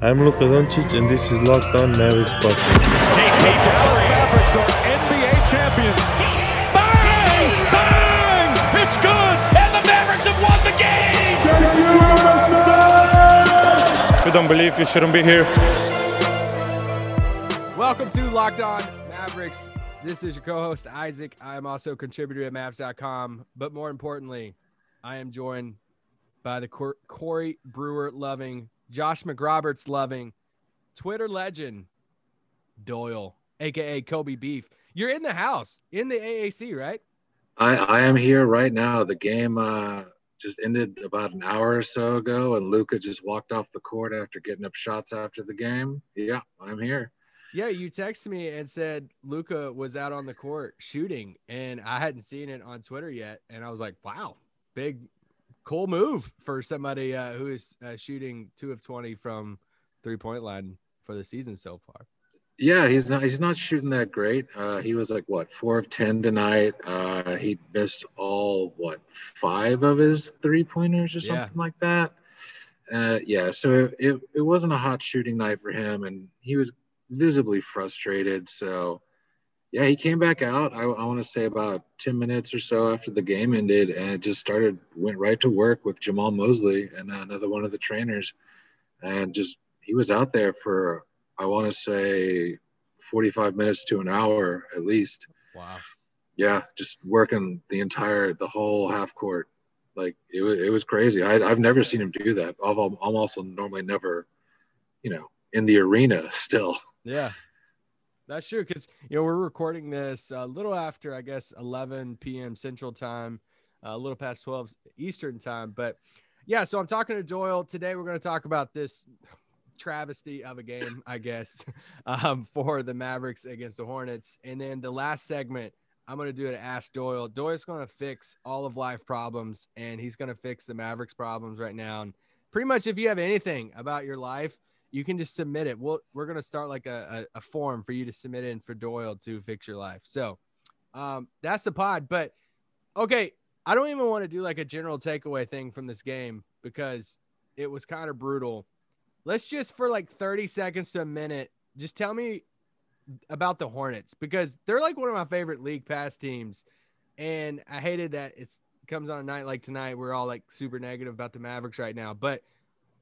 I'm Luka Doncic, and this is Locked On Mavericks podcast. The Dallas Mavericks are NBA champions. Bang! Bang! It's good! And the Mavericks have won the game! If you don't believe, you shouldn't be here. Welcome to Locked On Mavericks. This is your co-host Isaac. I am also a contributor at Mavs.com, but more importantly, I am joined by the Cor- Corey Brewer loving, Josh McRoberts loving, Twitter legend Doyle, aka Kobe Beef. You're in the house in the AAC, right? I, I am here right now. The game uh, just ended about an hour or so ago, and Luka just walked off the court after getting up shots after the game. Yeah, I'm here. Yeah, you texted me and said Luka was out on the court shooting, and I hadn't seen it on Twitter yet, and I was like, "Wow, big, cool move for somebody uh, who is uh, shooting two of twenty from three point line for the season so far." Yeah, he's not he's not shooting that great. Uh, he was like what four of ten tonight. Uh, he missed all what five of his three pointers or Yeah. something like that. Uh, yeah, so it it wasn't a hot shooting night for him, and he was visibly frustrated. So yeah, he came back out. I, I want to say about ten minutes or so after the game ended, and just started went right to work with Jamahl Mosley and another one of the trainers, and just he was out there for I want to say 45 minutes to an hour at least. Wow. Yeah, just working the entire, the whole half court. Like it was, it was crazy. I, I've never seen him do that. I've, I'm also normally never, you know, in the arena still. Yeah, that's true. Because you know we're recording this a little after I guess 11 p.m. Central Time, a little past 12 Eastern Time. But yeah, so I'm talking to Doyle today. We're going to talk about this travesty of a game, I guess, um, for the Mavericks against the Hornets. And then the last segment, I'm going to do it Ask Doyle. Doyle's going to fix all of life problems, and he's going to fix the Mavericks problems right now. And pretty much, if you have anything about your life, you can just submit it. We'll, we're going to start like a, a, a form for you to submit in for Doyle to fix your life. So um, that's the pod. But okay, I don't even want to do like a general takeaway thing from this game because it was kind of brutal. Let's just for like 30 seconds to a minute, just tell me about the Hornets because they're like one of my favorite league pass teams. And I hated that it's comes on a night like tonight. We're all like super negative about the Mavericks right now. But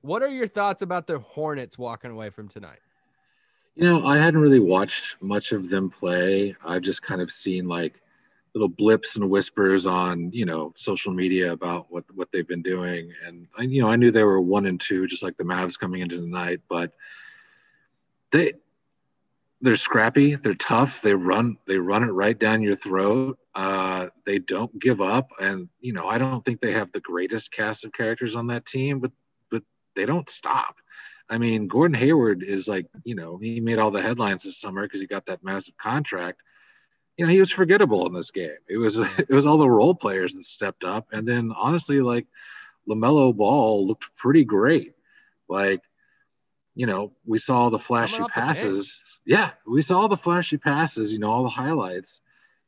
what are your thoughts about the Hornets walking away from tonight? You know, I hadn't really watched much of them play. I've just kind of seen like little blips and whispers on, you know, social media about what what they've been doing. And I, you know, I knew they were one and two, just like the Mavs coming into the night, but they they're scrappy, they're tough, they run they run it right down your throat. Uh, they don't give up, and you know, I don't think they have the greatest cast of characters on that team, but they don't stop. I mean, Gordon Hayward is like, you know, he made all the headlines this summer because he got that massive contract. You know, he was forgettable in this game. It was it was all the role players that stepped up, and then honestly, like LaMelo Ball looked pretty great. Like, you know, we saw the flashy off the passes. Yeah, we saw the flashy passes. You know, all the highlights.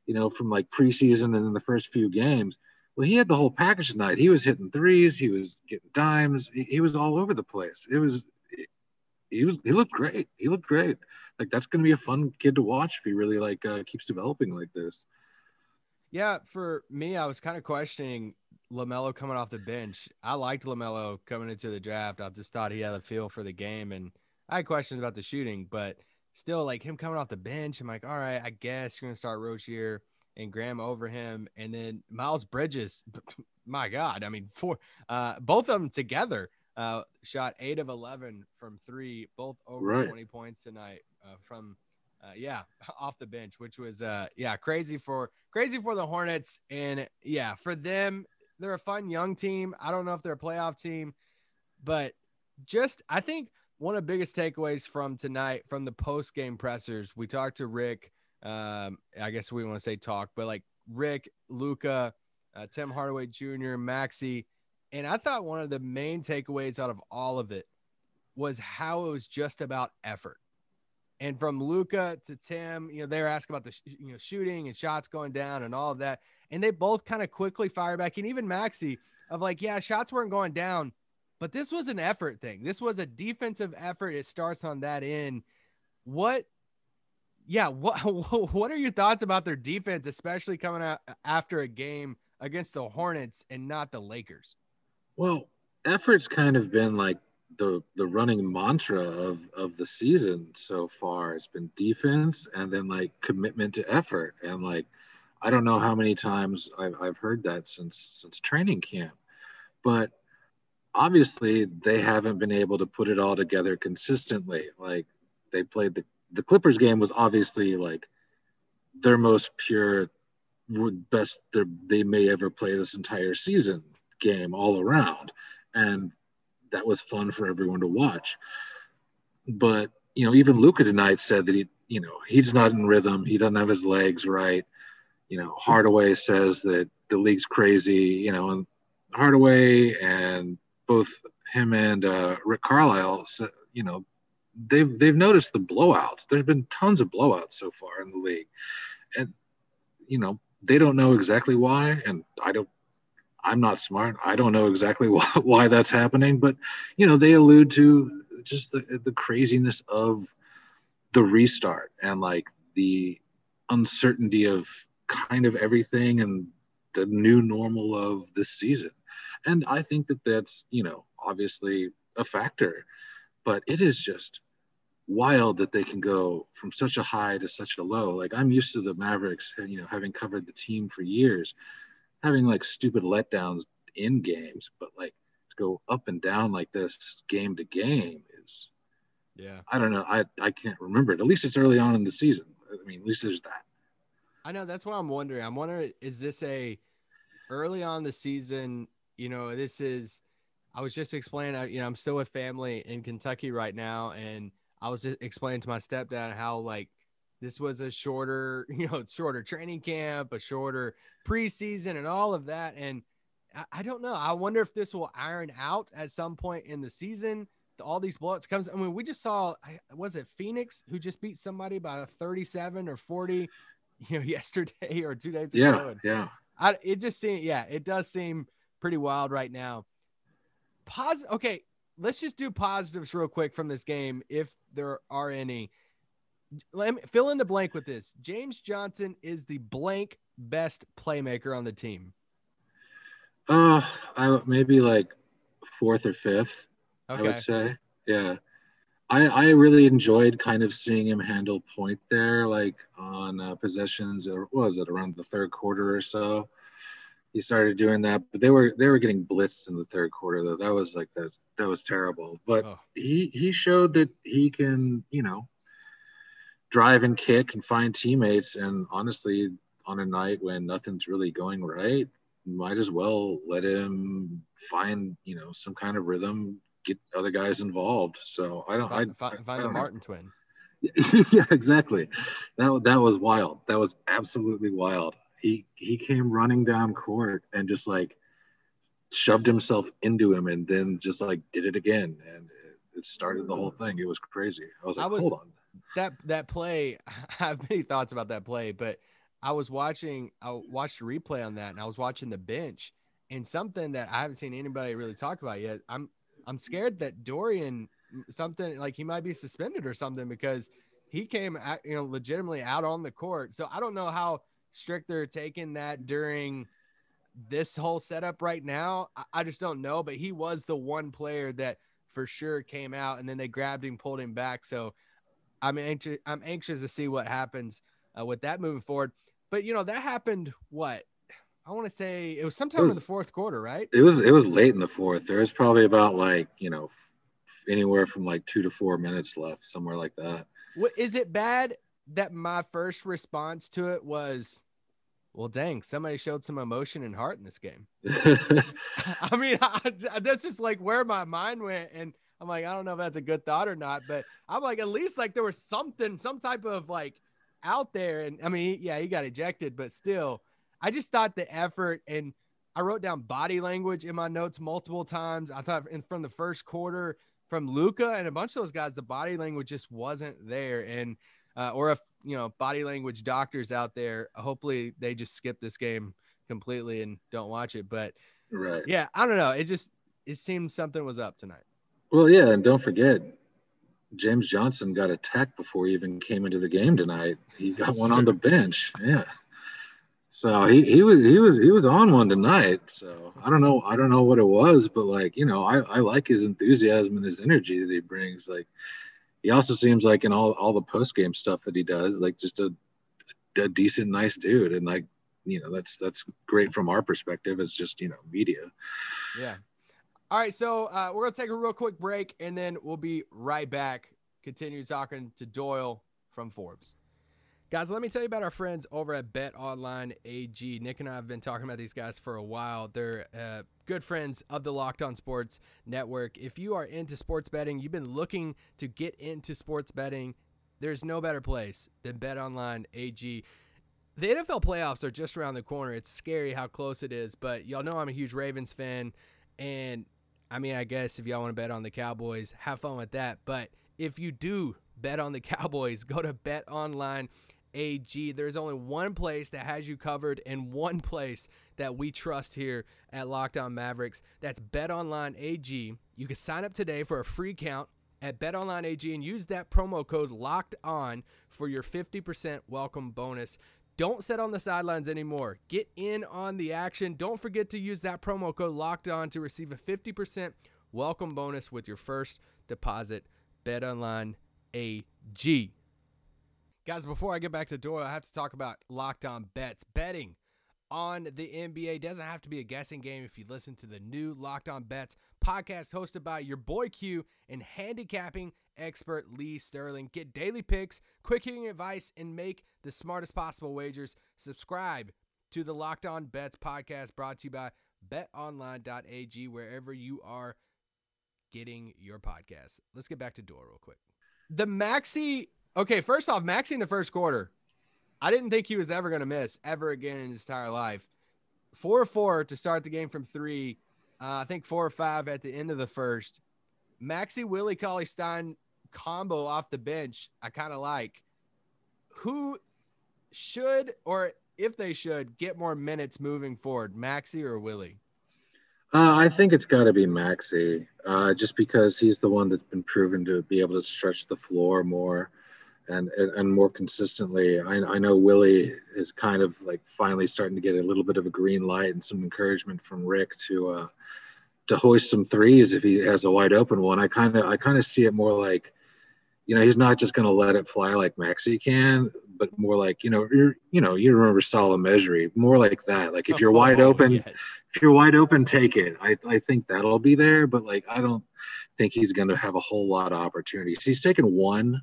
You know, from like preseason and in the first few games. Well, he had the whole package tonight. He was hitting threes. He was getting dimes. He, he was all over the place. It was, he was, he looked great. He looked great. Like that's going to be a fun kid to watch if he really like uh, keeps developing like this. Yeah, for me, I was kind of questioning LaMelo coming off the bench. I liked LaMelo coming into the draft. I just thought he had a feel for the game, and I had questions about the shooting, but still, like him coming off the bench, I'm like, all right, I guess you're gonna start Rozier and Graham over him, and then Miles Bridges. My God, I mean, four, uh, both of them together. Uh, shot eight of 11 from three, both over Right. 20 points tonight uh, from uh, yeah, off the bench, which was uh yeah, crazy for crazy for the Hornets. And yeah, for them, they're a fun young team. I don't know if they're a playoff team, but just I think one of the biggest takeaways from tonight from the post game pressers, we talked to Rick. Um, I guess we want to say talk, but like Rick, Luka, uh, Tim Hardaway Jr., Maxi, and I thought one of the main takeaways out of all of it was how it was just about effort. And from Luka to Tim, you know, they were asking about the sh- you know shooting and shots going down and all of that, and they both kind of quickly fire back. And even Maxi of like, yeah, shots weren't going down, but this was an effort thing. This was a defensive effort. It starts on that end. What yeah, what what are your thoughts about their defense, especially coming out after a game against the Hornets and not the Lakers? Well, effort's kind of been like the the running mantra of of the season so far. It's been defense and then like commitment to effort. And like I don't know how many times I've I've heard that since since training camp. But obviously they haven't been able to put it all together consistently. Like they played the the Clippers game was obviously like their most pure best they may ever play this entire season game all around. And that was fun for everyone to watch. But you know even Luka tonight said that he you know he's not in rhythm. He doesn't have his legs right. You know hardaway says that the league's crazy you know and hardaway and both him and uh, rick carlisle you know they've they've noticed the blowouts. There's been tons of blowouts so far in the league, and you know they don't know exactly why, and I don't. I'm not smart. I don't know exactly why, why that's happening, but you know they allude to just the the craziness of the restart and like the uncertainty of kind of everything and the new normal of this season. And I think that that's, you know, obviously a factor, but it is just wild that they can go from such a high to such a low. Like I'm used to the Mavericks, you know, having covered the team for years, having like stupid letdowns in games, but like to go up and down like this game to game is yeah. I don't know. I I can't remember it. At least it's early on in the season. I mean, at least there's that. I know that's what I'm wondering. I'm wondering is this a early on the season, you know, this is I was just explaining, you know, I'm still with family in Kentucky right now and I was just explaining to my stepdad how like this was a shorter, you know, shorter training camp, a shorter preseason, and all of that. And I, I, don't know. I wonder if this will iron out at some point in the season. All these bullets comes. I mean, we just saw was it Phoenix who just beat somebody by 37 or 40, you know, yesterday or two days yeah, ago. Yeah, yeah. I, it just seems, yeah, it does seem pretty wild right now. Positive. Okay, let's just do positives real quick from this game, if there are any. Let me fill in the blank with this. James Johnson is the blank best playmaker on the team. Uh, I maybe like fourth or fifth. Okay. I would say, yeah. I I really enjoyed kind of seeing him handle point there, like on uh, possessions. Or was it around the third quarter or so? He started doing that. But they were they were getting blitzed in the third quarter though. That was like that that was terrible. But oh. he he showed that he can you know drive and kick and find teammates. And honestly, on a night when nothing's really going right, might as well let him find you know some kind of rhythm, get other guys involved. So I don't find, I, find, a Martin twin. yeah, exactly. That that was wild. That was absolutely wild he he came running down court and just like shoved himself into him and then just like did it again and it, started the whole thing. It was crazy. I was like, I was, hold on. That that play, I have many thoughts about that play, but I was watching I watched a replay on that and I was watching the bench and something that I haven't seen anybody really talk about yet. I'm I'm scared that Dorian mm, something like he might be suspended or something because he came at, you know legitimately out on the court. So I don't know how Strickler taking that during this whole setup right now. I, just don't know, but he was the one player that for sure came out and then they grabbed him, pulled him back. So I'm anxious. I'm anxious to see what happens uh, with that moving forward. But you know that happened. What I want to say it was sometime it was, in the fourth quarter, right? It was. It was late in the fourth. There was probably about like you know anywhere from like two to four minutes left, somewhere like that. What is it bad that my first response to it was, well, dang, somebody showed some emotion and heart in this game. I mean, I, that's just like where my mind went. And I'm like, I don't know if that's a good thought or not, but I'm like, at least like there was something, some type of like out there. And I mean, yeah, he got ejected, but still, I just thought the effort and I wrote down body language in my notes multiple times. I thought in, from the first quarter from Luka and a bunch of those guys, the body language just wasn't there. And uh, or if you know body language doctors out there, hopefully they just skip this game completely and don't watch it. But right, yeah, I don't know. It just it seemed something was up tonight. Well, yeah, and don't forget, James Johnson got attacked before he even came into the game tonight. He got one on the bench. Yeah. So he, he was he was he was on one tonight. So I don't know I don't know what it was, but like you know I, I like his enthusiasm and his energy that he brings. Like he also seems like in all all the post game stuff that he does, like just a, a decent, nice dude, and like you know that's that's great from our perspective as just you know media. Yeah. All right, so uh, we're gonna take a real quick break, and then we'll be right back. Continue talking to Doyle from Forbes. Guys, let me tell you about our friends over at Bet Online AG. Nick and I have been talking about these guys for a while. They're uh, good friends of the Locked On Sports Network. If you are into sports betting, you've been looking to get into sports betting, there's no better place than Bet Online AG. The NFL playoffs are just around the corner. It's scary how close it is, but y'all know I'm a huge Ravens fan. And I mean, I guess if y'all want to bet on the Cowboys, have fun with that. But if you do bet on the Cowboys, go to Bet Online AG. There's only one place that has you covered and one place that we trust here at Locked On Mavericks. That's BetOnline AG. You can sign up today for a free account at BetOnline AG and use that promo code Locked On for your 50% welcome bonus. Don't sit on the sidelines anymore. Get in on the action. Don't forget to use that promo code Locked On to receive a 50% welcome bonus with your first deposit. BetOnline AG. Guys, before I get back to Doyle, I have to talk about locked on bets. Betting on the NBA doesn't have to be a guessing game if you listen to the new Locked On Bets podcast hosted by your boy Q and handicapping expert Lee Sterling. Get daily picks, quick hitting advice, and make the smartest possible wagers. Subscribe to the Locked On Bets podcast brought to you by betonline.ag, wherever you are getting your podcast. Let's get back to Doyle real quick. The Maxi Okay, first off, Maxi in the first quarter, I didn't think he was ever going to miss ever again in his entire life. Four four to start the game from three. Uh, I think four or five at the end of the first. Maxi Willie Cauley Stein combo off the bench, I kind of like. Who should or if they should get more minutes moving forward, Maxi or Willie? Uh, I think it's got to be Maxi, uh, just because he's the one that's been proven to be able to stretch the floor more and, and, more consistently. I, I know Willie is kind of like finally starting to get a little bit of a green light and some encouragement from Rick to uh, to hoist some threes if he has a wide open one. I kind of I kind of see it more like, you know, he's not just going to let it fly like Maxi can, but more like you know you're you know you remember Salah Mejri, more like that. Like if you're wide open, yes. if you're wide open, take it. I I think that'll be there, but like I don't think he's going to have a whole lot of opportunities. He's taken one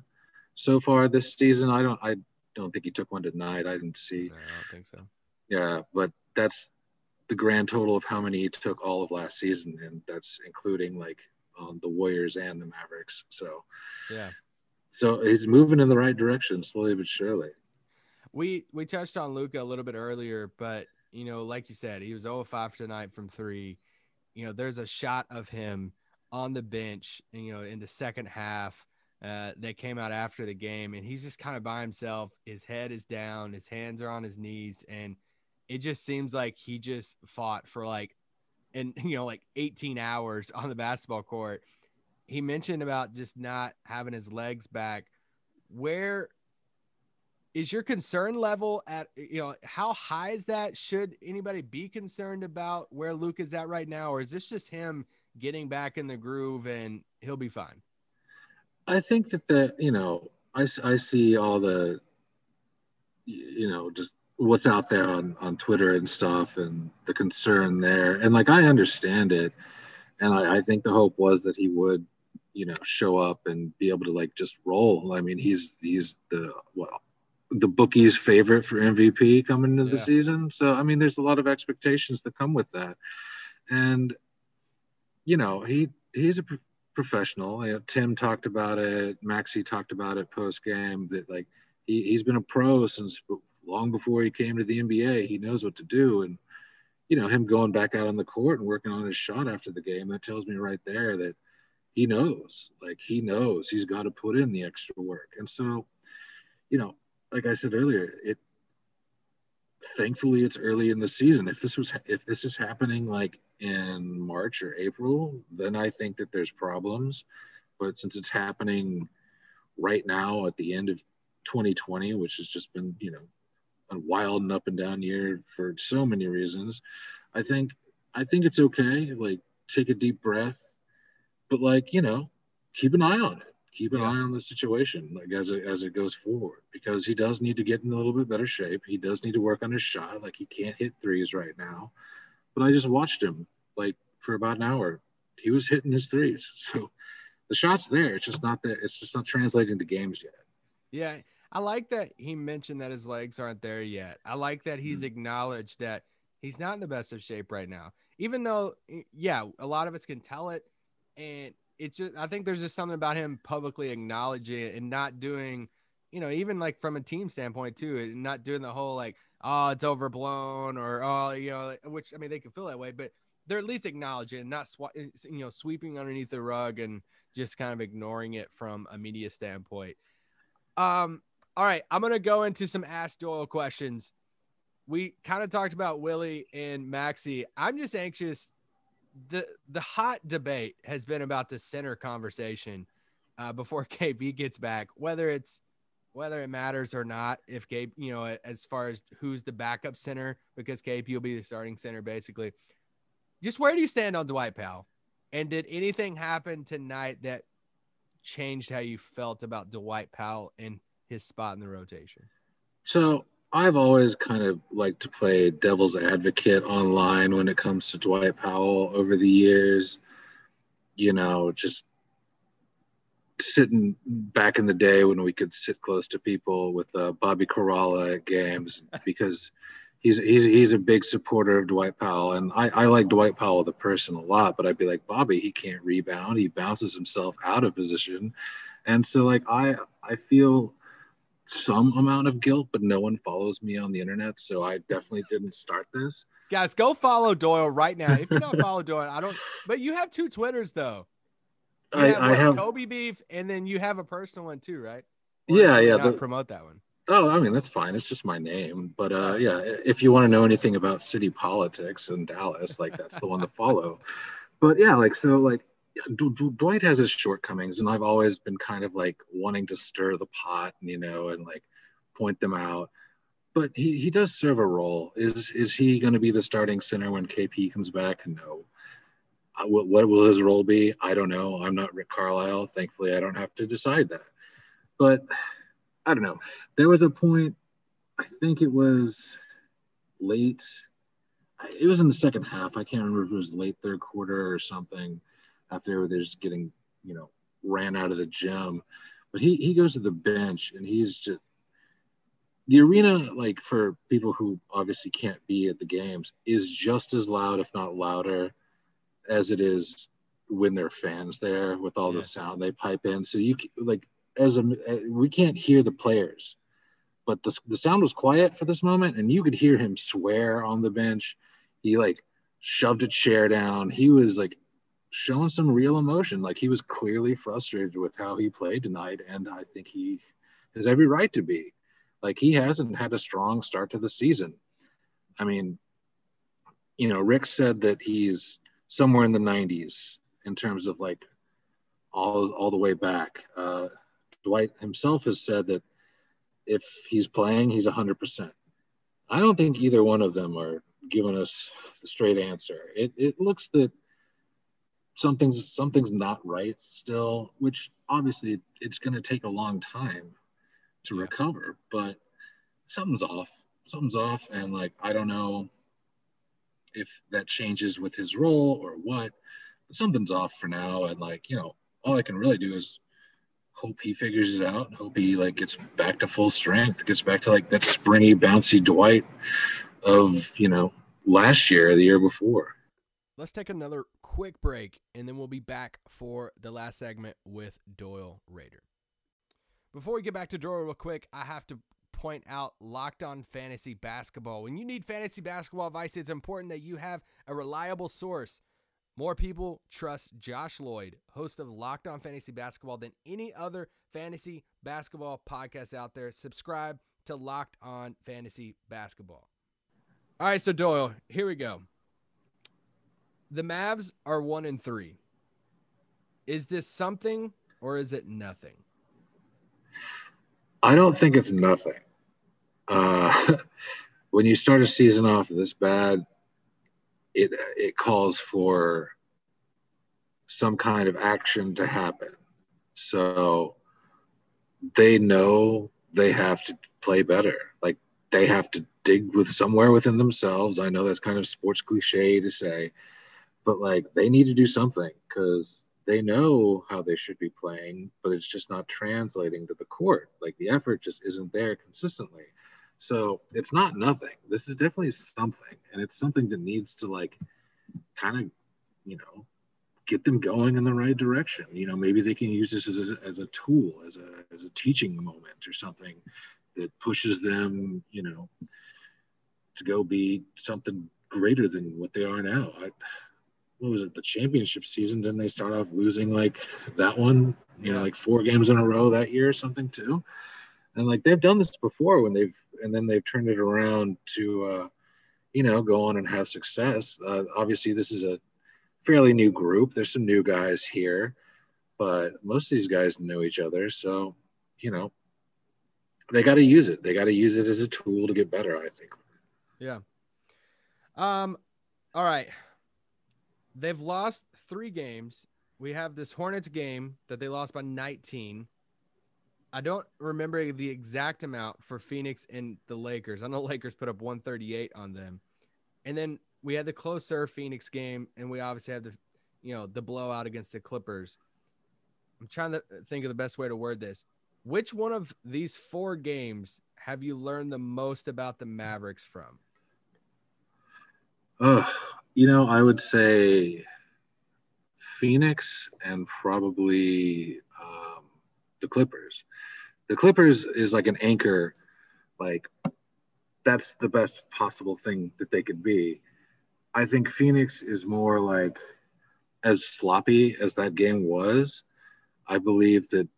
so far this season. I don't I don't think he took one tonight. I didn't see. No, I don't think so. Yeah, but that's the grand total of how many he took all of last season, and that's including like um, the Warriors and the Mavericks. So yeah, so he's moving in the right direction slowly but surely. We we touched on Luka a little bit earlier, but you know, like you said, he was 0 5 tonight from three. You know, there's a shot of him on the bench, you know, in the second half uh, that came out after the game, and he's just kind of by himself. His head is down, his hands are on his knees, and it just seems like he just fought for like, and you know, like 18 hours on the basketball court. He mentioned about just not having his legs back. Where is your concern level at? You know, how high is that? Should anybody be concerned about where Luke is at right now, or is this just him getting back in the groove and he'll be fine? I think that the you know I, I see all the you know just what's out there on on Twitter and stuff and the concern there and like I understand it and I, I think the hope was that he would you know show up and be able to like just roll. I mean he's he's the well the bookie's favorite for MVP coming into yeah. the season. So I mean there's a lot of expectations that come with that. And you know, he he's a professional. You know, Tim talked about it. Maxi talked about it post game. That like he, he's been a pro since long before he came to the NBA. He knows what to do, and you know him going back out on the court and working on his shot after the game. That tells me right there that he knows. Like he knows he's got to put in the extra work. And so, you know, like I said earlier, it thankfully it's early in the season. If this was if this is happening like in March or April, then I think that there's problems. But since it's happening right now at the end of 2020, which has just been, you know, a wild and up and down year for so many reasons, I think I think it's okay. Like take a deep breath, but like, you know, keep an eye on it keep an yeah. eye on the situation like as it as it goes forward because he does need to get in a little bit better shape. He does need to work on his shot. Like he can't hit threes right now. But I just watched him like for about an hour. He was hitting his threes. So the shot's there. It's just not that it's just not translating to games yet. Yeah. I like that he mentioned that his legs aren't there yet. I like that he's mm-hmm. acknowledged that he's not in the best of shape right now. Even though yeah, a lot of us can tell it and it's just I think there's just something about him publicly acknowledging it and not doing, you know, even like from a team standpoint too, and not doing the whole like, oh, it's overblown or oh, you know, which I mean they can feel that way, but they're at least acknowledging and not sw- you know sweeping underneath the rug and just kind of ignoring it from a media standpoint. Um, all right, I'm gonna go into some Ask Doyle questions. We kind of talked about Willie and Maxi. I'm just anxious the the hot debate has been about the center conversation uh, before KP gets back, whether it's whether it matters or not. If Gabe, you know, as far as who's the backup center, because KP will be the starting center basically. Just where do you stand on Dwight Powell? And did anything happen tonight that changed how you felt about Dwight Powell and his spot in the rotation? So I've always kind of liked to play devil's advocate online when it comes to Dwight Powell over the years. You know, just sitting back in the day when we could sit close to people with uh, Bobby Karalla at games because he's he's he's a big supporter of Dwight Powell and I, I like Dwight Powell the person a lot, but I'd be like Bobby, he can't rebound, he bounces himself out of position, and so like I I feel some amount of guilt, but no one follows me on the internet, so I definitely didn't start this. Guys, go follow Doyle right now. If you're not follow Doyle, I don't. But you have two Twitters though. You I have, I have Kobe beef, and then you have a personal one too, right? Or yeah, yeah. The, promote that one. Oh, I mean that's fine. It's just my name. But uh, yeah, if you want to know anything about city politics in Dallas, like that's the one to follow. But yeah, like so, like Dwight has his shortcomings, and I've always been kind of like wanting to stir the pot, and you know, and like point them out. But he, he does serve a role. Is is he going to be the starting center when KP comes back? No. Uh, what, what will his role be? I don't know. I'm not Rick Carlisle. Thankfully, I don't have to decide that. But I don't know. There was a point. I think it was late. It was in the second half. I can't remember if it was late third quarter or something after they're just getting, you know, ran out of the gym. But he he goes to the bench and he's just the arena, like for people who obviously can't be at the games, is just as loud, if not louder, as it is when there are fans there with all yeah. the sound they pipe in. So you like as a uh, we can't hear the players, but the the sound was quiet for this moment, and you could hear him swear on the bench. He like shoved a chair down. He was like showing some real emotion. Like he was clearly frustrated with how he played tonight, and I think he has every right to be. Like he hasn't had a strong start to the season. I mean, you know, Rick said that he's somewhere in the 90s in terms of like all all the way back. Uh, Dwight himself has said that if he's playing, he's 100%. I don't think either one of them are giving us the straight answer. It, it looks that something's something's not right still which obviously it's going to take a long time to recover but something's off something's off and like i don't know if that changes with his role or what but something's off for now and like you know all i can really do is hope he figures it out hope he like gets back to full strength gets back to like that springy bouncy dwight of you know last year or the year before. Let's take another quick break and then we'll be back for the last segment with Doyle Rader. Before we get back to Doyle real quick, I have to point out Locked On Fantasy Basketball. When you need fantasy basketball advice, it's important that you have a reliable source. More people trust Josh Lloyd, host of Locked On Fantasy Basketball, than any other fantasy basketball podcast out there. Subscribe to Locked On Fantasy Basketball. All right, so Doyle, here we go. The Mavs are one and three. Is this something or is it nothing? I don't think it's nothing. Uh, when you start a season off this bad, it it calls for some kind of action to happen. So they know they have to play better. Like they have to dig with somewhere within themselves. I know that's kind of sports cliche to say, but like they need to do something because they know how they should be playing, but it's just not translating to the court. Like the effort just isn't there consistently. So it's not nothing. This is definitely something, and it's something that needs to like kind of, you know, get them going in the right direction. You know, maybe they can use this as a, as a tool, as a as a teaching moment or something that pushes them, you know, to go be something greater than what they are now. I, what was it, the championship season? Didn't they start off losing like that one, you know, like four games in a row that year or something too? And like they've done this before when they've, and then they've turned it around to, uh, you know, go on and have success. Uh, obviously, this is a fairly new group. There's some new guys here, but most of these guys know each other. So, you know, they got to use it. They got to use it as a tool to get better, I think. Yeah. Um, all right. They've lost three games. We have this Hornets game that they lost by 19. I don't remember the exact amount for Phoenix and the Lakers. I know Lakers put up 138 on them. And then we had the closer Phoenix game, and we obviously had the, you know, the blowout against the Clippers. I'm trying to think of the best way to word this. Which one of these four games have you learned the most about the Mavericks from? You know, I would say Phoenix and probably um, the Clippers. The Clippers is like an anchor, like that's the best possible thing that they could be. I think Phoenix is more like as sloppy as that game was. I believe that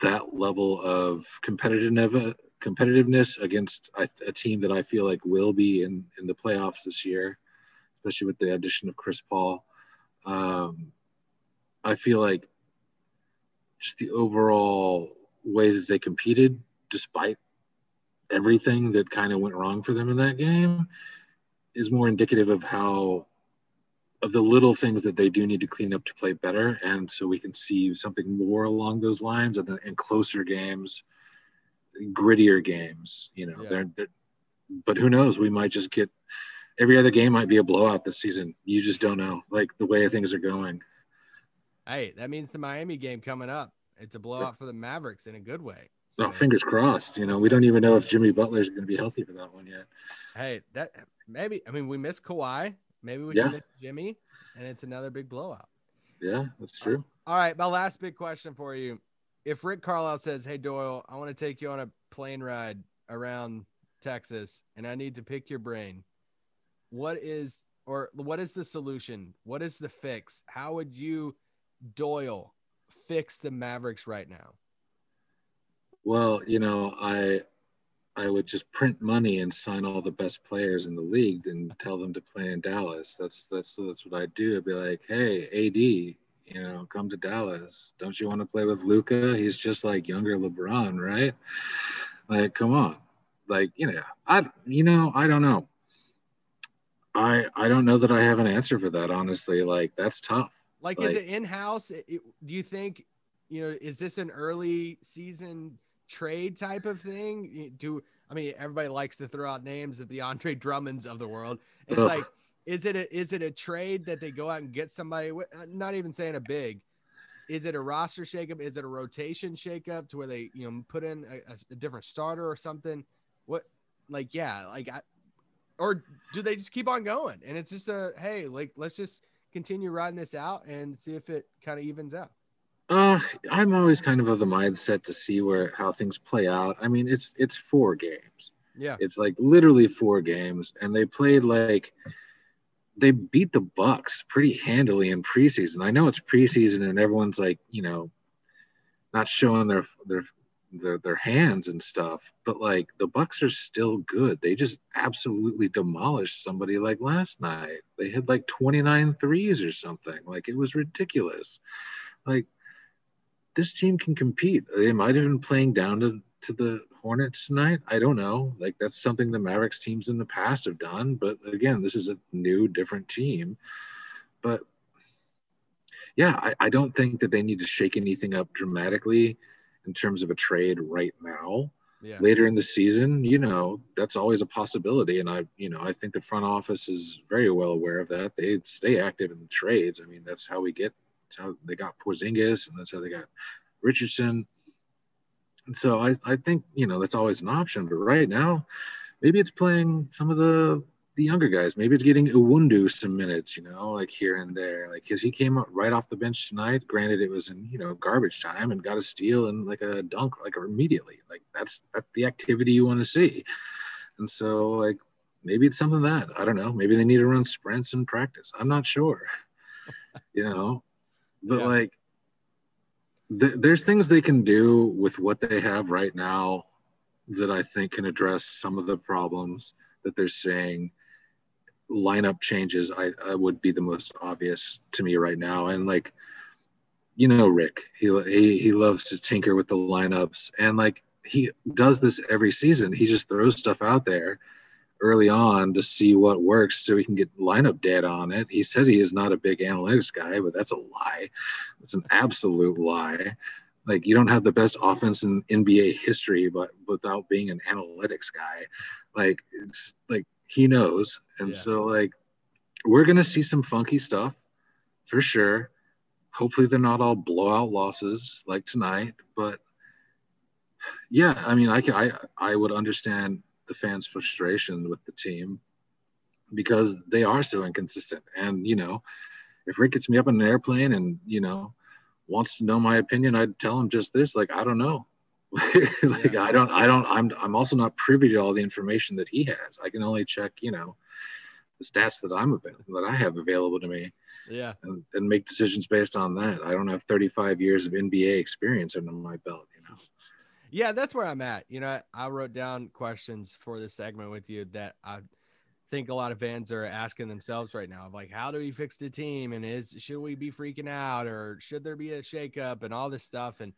that level of competitiveness competitiveness against a, a, team that I feel like will be in in the playoffs this year, especially with the addition of Chris Paul. Um, I feel like just the overall way that they competed, despite everything that kind of went wrong for them in that game, is more indicative of how of the little things that they do need to clean up to play better, and so we can see something more along those lines and, and closer games, grittier games. You know, yeah. they're, they're, but who knows? We might just get every other game might be a blowout this season. You just don't know, like the way things are going. Hey, that means the Miami game coming up. It's a blowout for the Mavericks in a good way. Oh, so, oh, fingers crossed. You know, we don't even know if Jimmy Butler is going to be healthy for that one yet. Hey, that maybe. I mean, we miss Kawhi. Maybe we yeah. miss Jimmy, and it's another big blowout. Yeah, that's true. all right, my last big question for you: If Rick Carlisle says, "Hey Doyle, I want to take you on a plane ride around Texas, and I need to pick your brain," what is or what is the solution? What is the fix? How would you, Doyle, fix the Mavericks right now? Well, you know, I I would just print money and sign all the best players in the league and tell them to play in Dallas. That's that's that's what I'd do. I'd be like, hey, AD, you know, come to Dallas. Don't you want to play with Luka? He's just like younger LeBron, right? Like, come on. Like, you know, I you know, I don't know. I I don't know that I have an answer for that, honestly. Like, that's tough. Like, like is it in house? Do you think, you know, is this an early season? trade type of thing? Do I mean everybody likes to throw out names of the Andre Drummonds of the world? It's Ugh. like, is it a is it a trade that they go out and get somebody? Uh, not even saying a big. Is it a roster shakeup? Is it a rotation shakeup to where they you know put in a, a different starter or something? What like yeah like I, or do they just keep on going and it's just a hey like let's just continue riding this out and see if it kind of evens out uh, I'm always kind of of the mindset to see where how things play out. I mean, it's it's four games. Yeah. It's like literally four games, and they played like they beat the Bucks pretty handily in preseason. I know it's preseason, and everyone's like, you know, not showing their their their their hands and stuff. But like the Bucks are still good. They just absolutely demolished somebody like last night. They had like 29 threes or something. Like it was ridiculous. Like this team can compete. They might have been playing down to, to the Hornets tonight. I don't know. Like that's something the Mavericks teams in the past have done. But again, this is a new, different team. But yeah, I, I don't think that they need to shake anything up dramatically in terms of a trade right now. Yeah. Later in the season, you know, that's always a possibility. And I, you know, I think the front office is very well aware of that. They stay active in the trades. I mean, that's how we get, that's how they got Porzingis and that's how they got Richardson. And so I, I think, you know, that's always an option. But right now, maybe it's playing some of the the younger guys. Maybe it's getting Iwundu some minutes, you know, like here and there. Like because he came up right off the bench tonight. Granted, it was in you know garbage time and got a steal and like a dunk like immediately. Like that's that's the activity you want to see. And so like maybe it's something that I don't know. Maybe they need to run sprints in practice. I'm not sure. you know, but Yeah. like th- there's things they can do with what they have right now that I think can address some of the problems that they're saying lineup changes I, I would be the most obvious to me right now. And like you know rick he, he he loves to tinker with the lineups. And like he does this every season. He just throws stuff out there early on to see what works so he can get lineup data on it. He says he is not a big analytics guy but that's a lie. It's an absolute lie. Like you don't have the best offense in nba history but without being an analytics guy. Like it's like he knows. And Yeah. so like we're gonna see some funky stuff for sure. Hopefully they're not all blowout losses like tonight but yeah i mean i can i i would understand the fans frustration with the team because they are so inconsistent. And you know if rick gets me up on an airplane and you know wants to know my opinion i'd tell him just this like i don't know like Yeah. i don't i don't i'm i'm also not privy to all the information that he has i can only check you know the stats that i'm available that i have available to me Yeah. and, and make decisions based on that i don't have 35 years of nba experience under my belt you know Yeah, that's where I'm at. You know, I wrote down questions for this segment with you that I think a lot of fans are asking themselves right now of like, how do we fix the team? And is should we be freaking out or should there be a shakeup and all this stuff? And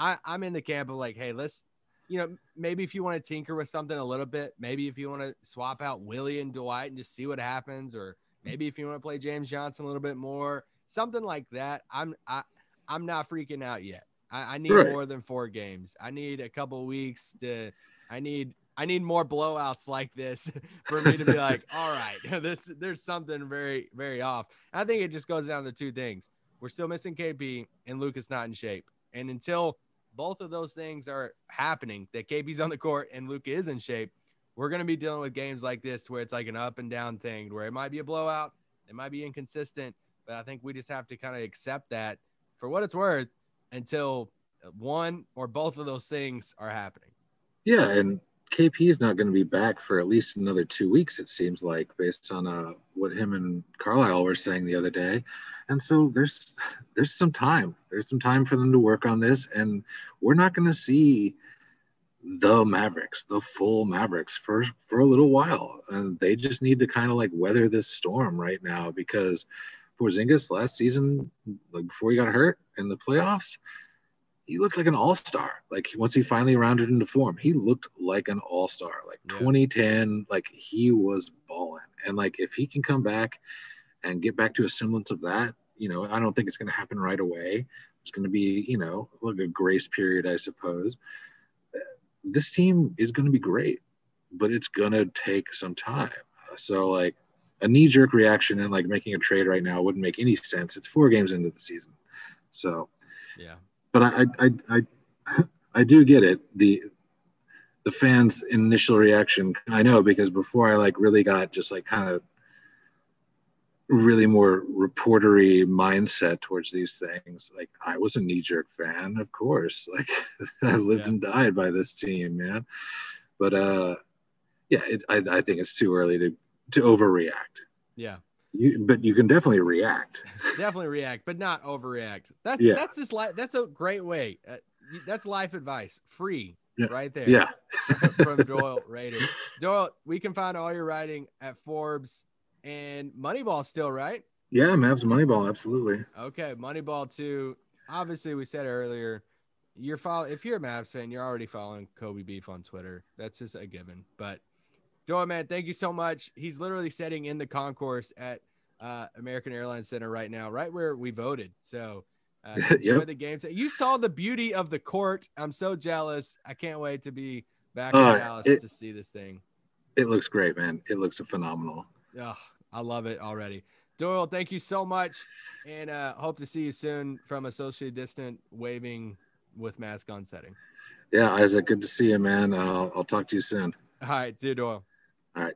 I, I'm in the camp of like, hey, let's, you know, maybe if you want to tinker with something a little bit, maybe if you want to swap out Willie and Dwight and just see what happens, or maybe if you want to play James Johnson a little bit more, something like that. I'm I I'm not freaking out yet. I, I need Right. more than four games. I need a couple weeks to. I need I need more blowouts like this for me to be like, all right, this there's something very very off. I think it just goes down to two things. We're still missing KP and Luka's not in shape, and until both of those things are happening, that KP's on the court and Luka is in shape, we're gonna be dealing with games like this where it's like an up and down thing, where it might be a blowout, it might be inconsistent, but I think we just have to kind of accept that for what it's worth until one or both of those things are happening. Yeah, and KP is not going to be back for at least another two weeks. It seems like, based on uh, what him and Carlisle were saying the other day, and so there's there's some time. There's some time for them to work on this, and we're not going to see the Mavericks, the full Mavericks, for for a little while, and they just need to kind of like weather this storm right now because Porzingis last season, like before he got hurt in the playoffs, he looked like an all-star. Like once he finally rounded into form, he looked like an all-star. Like Yeah. 2010, like he was balling. And like if he can come back and get back to a semblance of that, you know, I don't think it's going to happen right away. It's going to be, you know, like a grace period, I suppose. This team is going to be great, but it's going to take some time. So like a knee-jerk reaction and like making a trade right now wouldn't make any sense. It's four games into the season. So Yeah. But I, I, I, I, do get it. The, the fans' initial reaction, I know because before I like really got just like kind of really more reportery mindset towards these things. Like I was a knee jerk fan, of course. Like I lived Yeah. and died by this team, man. But uh, yeah, it, I, I think it's too early to to overreact. Yeah. You, but you can definitely react. Definitely react, but not overreact. That's Yeah. that's just like that's a great way. Uh, that's life advice, free, Yeah. right there. Yeah. from Doyle Rader. Doyle, we can find all your writing at Forbes and Moneyball still, right? Yeah, Mavs Moneyball, absolutely. Okay, Moneyball too. Obviously, we said earlier, you're follow if you're a Mavs fan, you're already following Kobe Beef on Twitter. That's just a given. But Doyle, man, thank you so much. He's literally sitting in the concourse at uh, American Airlines Center right now, right where we voted. So uh, enjoy Yep. the game. You saw the beauty of the court. I'm so jealous. I can't wait to be back Uh, in Dallas it- to see this thing. It looks great, man. It looks phenomenal. Oh, I love it already. Doyle, thank you so much, and uh, hope to see you soon from a socially distant waving with mask on setting. Yeah, Isaac, good to see you, man. I'll, I'll talk to you soon. All right, see you, Doyle. All right.